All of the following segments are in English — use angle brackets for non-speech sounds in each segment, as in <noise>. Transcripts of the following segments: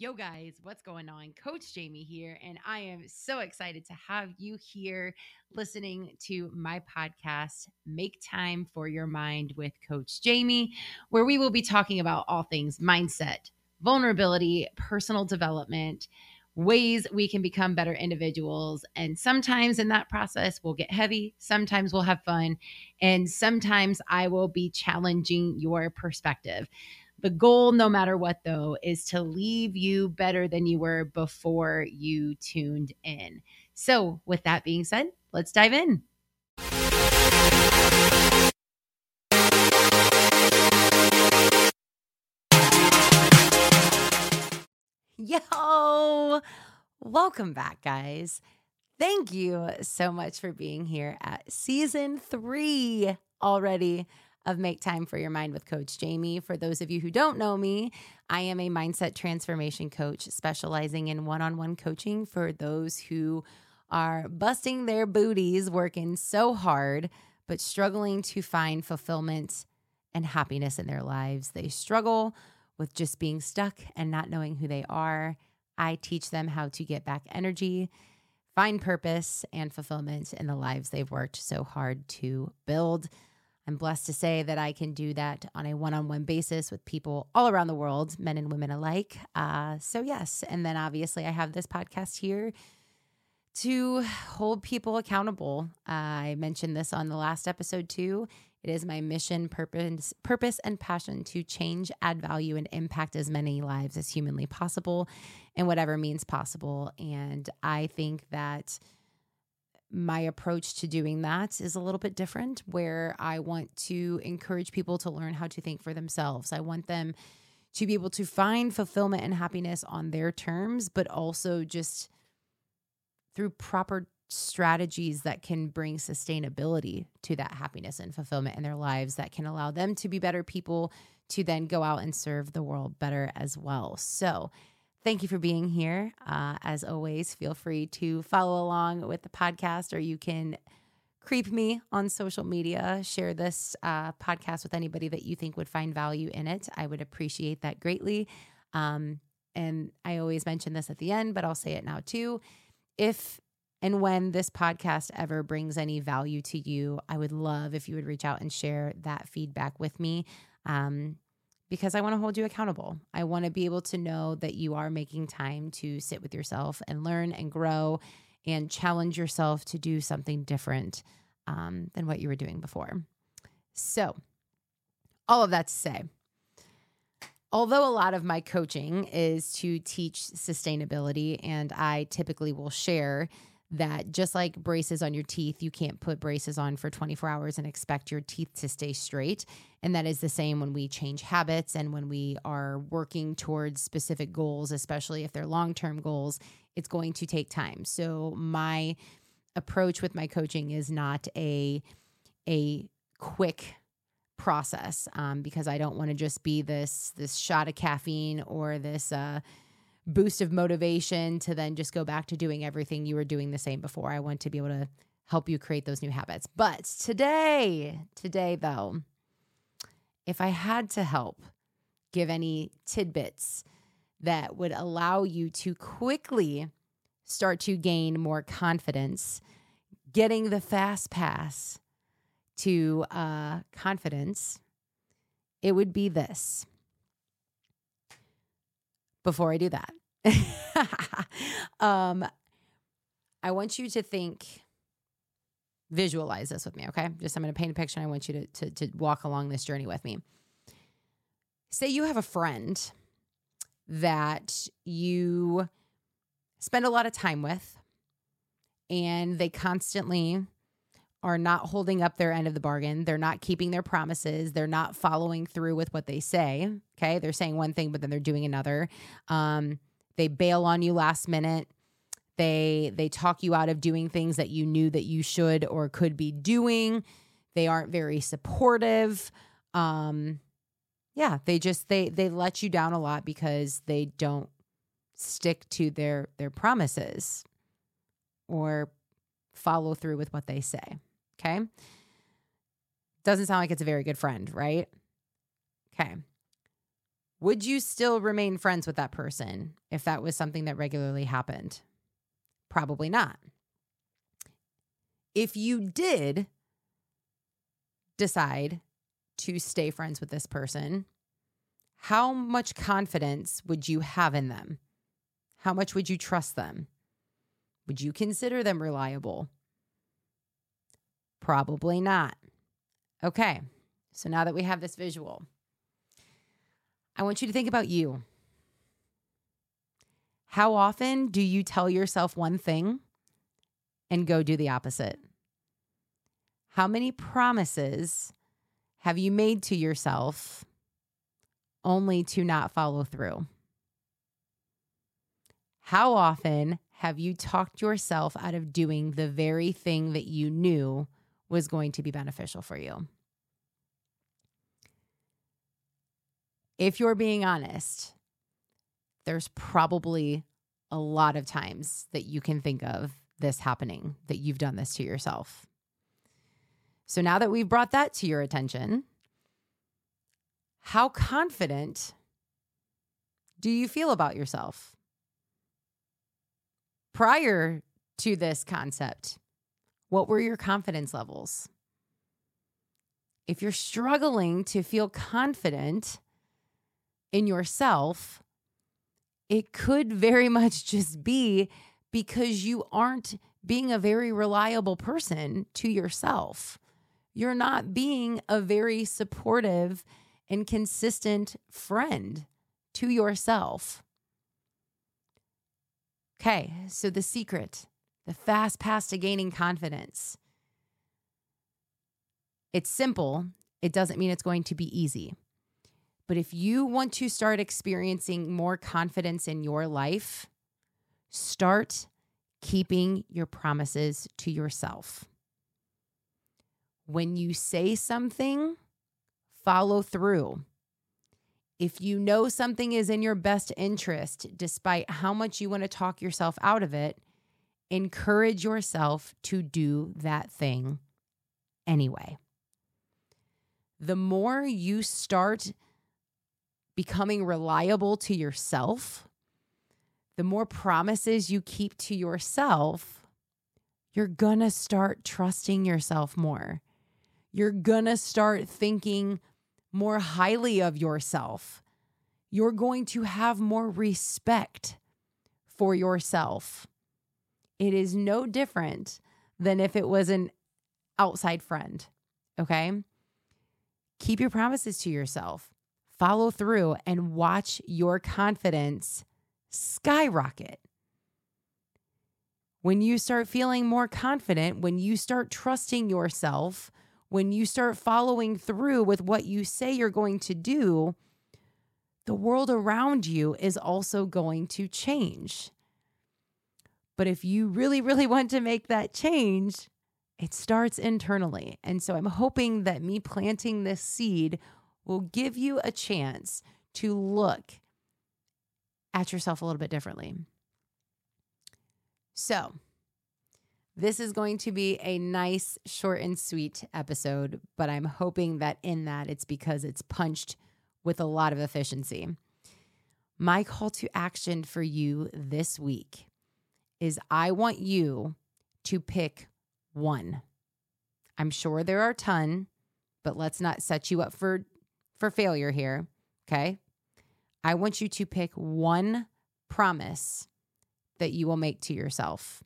Yo, guys, what's going on? Coach Jamie here, and I am so excited to have you here listening to my podcast, Make Time for Your Mind with Coach Jamie, where we will be talking about all things mindset, vulnerability, personal development, ways we can become better individuals. And sometimes in that process, we'll get heavy, sometimes we'll have fun, and sometimes I will be challenging your perspective. The goal, no matter what, though, is to leave you better than you were before you tuned in. So, with that being said, let's dive in. Yo, welcome back, guys. Thank you so much for being here at season three already of Make Time for Your Mind with Coach Jamie. For those of you who don't know me, I am a mindset transformation coach specializing in one on one coaching for those who are busting their booties, working so hard, but struggling to find fulfillment and happiness in their lives. They struggle with just being stuck and not knowing who they are. I teach them how to get back energy, find purpose and fulfillment in the lives they've worked so hard to build. I'm blessed to say that I can do that on a one on one basis with people all around the world, men and women alike. Uh, so, yes. And then obviously, I have this podcast here to hold people accountable. Uh, I mentioned this on the last episode too. It is my mission, purpose, purpose, and passion to change, add value, and impact as many lives as humanly possible in whatever means possible. And I think that my approach to doing that is a little bit different, where I want to encourage people to learn how to think for themselves. I want them to be able to find fulfillment and happiness on their terms, but also just through proper strategies that can bring sustainability to that happiness and fulfillment in their lives that can allow them to be better people to then go out and serve the world better as well. So, Thank you for being here. Uh, as always, feel free to follow along with the podcast, or you can creep me on social media. Share this uh, podcast with anybody that you think would find value in it. I would appreciate that greatly. Um, and I always mention this at the end, but I'll say it now too. If and when this podcast ever brings any value to you, I would love if you would reach out and share that feedback with me. Um, because I want to hold you accountable. I want to be able to know that you are making time to sit with yourself and learn and grow and challenge yourself to do something different um, than what you were doing before. So, all of that to say, although a lot of my coaching is to teach sustainability, and I typically will share that just like braces on your teeth, you can't put braces on for 24 hours and expect your teeth to stay straight. And that is the same when we change habits and when we are working towards specific goals, especially if they're long term goals, it's going to take time. So, my approach with my coaching is not a, a quick process um, because I don't want to just be this this shot of caffeine or this uh, boost of motivation to then just go back to doing everything you were doing the same before. I want to be able to help you create those new habits. But today, today though, if I had to help give any tidbits that would allow you to quickly start to gain more confidence, getting the fast pass to uh, confidence, it would be this. Before I do that, <laughs> um, I want you to think, visualize this with me, okay? Just I'm going to paint a picture. and I want you to, to, to walk along this journey with me. Say you have a friend that you spend a lot of time with, and they constantly are not holding up their end of the bargain. They're not keeping their promises. They're not following through with what they say. Okay. They're saying one thing, but then they're doing another. Um, they bail on you last minute. They they talk you out of doing things that you knew that you should or could be doing. They aren't very supportive. Um yeah, they just they they let you down a lot because they don't stick to their their promises or follow through with what they say. Okay? Doesn't sound like it's a very good friend, right? Okay. Would you still remain friends with that person if that was something that regularly happened? Probably not. If you did decide to stay friends with this person, how much confidence would you have in them? How much would you trust them? Would you consider them reliable? Probably not. Okay, so now that we have this visual, I want you to think about you. How often do you tell yourself one thing and go do the opposite? How many promises have you made to yourself only to not follow through? How often have you talked yourself out of doing the very thing that you knew was going to be beneficial for you? If you're being honest, there's probably a lot of times that you can think of this happening, that you've done this to yourself. So now that we've brought that to your attention, how confident do you feel about yourself? Prior to this concept, what were your confidence levels? If you're struggling to feel confident in yourself, it could very <laughs> much just be because you aren't being a very reliable person to yourself you're not being a very supportive and consistent friend to yourself. Okay, so the secret, the fast path to gaining confidence. It's simple, it doesn't mean it's going to be easy. But if you want to start experiencing more confidence in your life, start keeping your promises to yourself when you say something, follow through. If you know something is in your best interest, despite how much you want to talk yourself out of it, encourage yourself to do that thing anyway. The more you start becoming reliable to yourself, the more promises you keep to yourself, you're to start trusting yourself more you're to start thinking more highly of yourself. You're going to have more respect for yourself. It is no different than if it was an outside friend. Okay. Keep your promises to yourself, follow through, and watch your confidence skyrocket. When you start feeling more confident, when you start trusting yourself, when you start following through with what you say you're going to do, the world around you is also going to change. But if you really, really want to make that change, it starts internally. And so I'm hoping that me planting this seed will give you a chance to look at yourself a little bit differently. So, this is going to be a nice, short, and sweet episode, but I'm hoping that in that it's because it's punched with a lot of efficiency. My call to action for you this week is I want you to pick one. I'm sure there are a ton, but let's not set you up for for failure here, okay? I want you to pick one promise that you will make to yourself.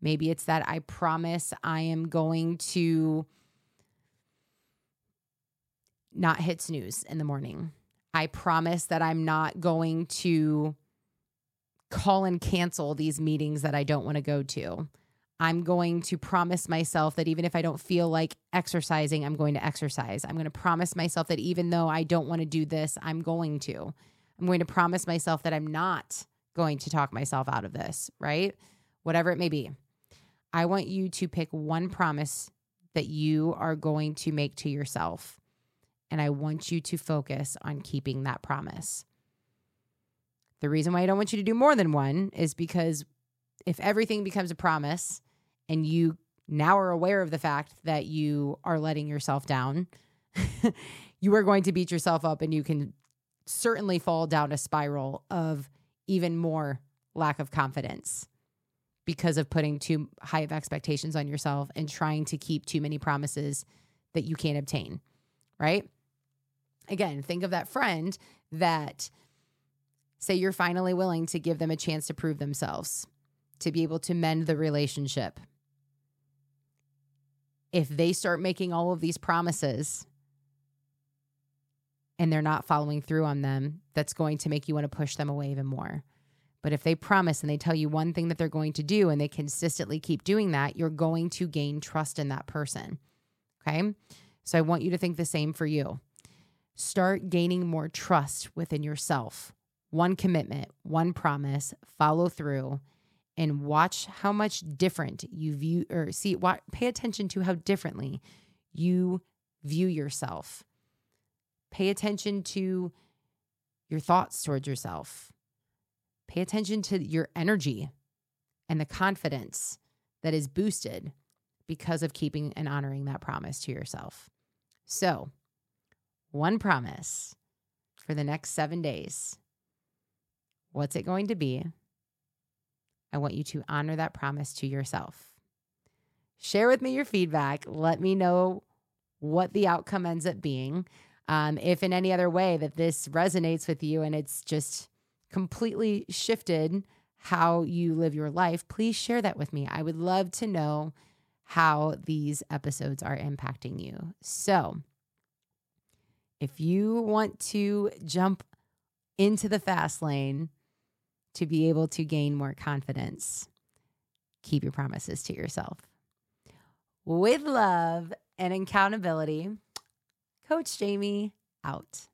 Maybe it's that I promise I am going to not hit snooze in the morning. I promise that I'm not going to call and cancel these meetings that I don't want to go to. I'm going to promise myself that even if I don't feel like exercising, I'm going to exercise. I'm going to promise myself that even though I don't want to do this, I'm going to. I'm going to promise myself that I'm not going to talk myself out of this, right? Whatever it may be. I want you to pick one promise that you are going to make to yourself. And I want you to focus on keeping that promise. The reason why I don't want you to do more than one is because if everything becomes a promise and you now are aware of the fact that you are letting yourself down, <laughs> you are going to beat yourself up and you can certainly fall down a spiral of even more lack of confidence because of putting too high of expectations on yourself and trying to keep too many promises that you can't obtain, right? Again, think of that friend that say you're finally willing to give them a chance to prove themselves, to be able to mend the relationship. If they start making all of these promises and they're not following through on them, that's going to make you want to push them away even more. But if they promise and they tell you one thing that they're going to do and they consistently keep doing that, you're going to gain trust in that person. Okay. So I want you to think the same for you. Start gaining more trust within yourself. One commitment, one promise, follow through, and watch how much different you view or see. What, pay attention to how differently you view yourself. Pay attention to your thoughts towards yourself Pay attention to your energy and the confidence that is boosted because of keeping and honoring that promise to yourself. So, one promise for the next seven days. What's it going to be? I want you to honor that promise to yourself. Share with me your feedback. Let me know what the outcome ends up being. Um, if in any other way that this resonates with you and it's just completely shifted how you live your life, please share that with me. I would love to know how these episodes are impacting you. So, if you want to jump into the fast lane to be able to gain more confidence, keep your promises to yourself. With love and accountability, Coach Jamie out.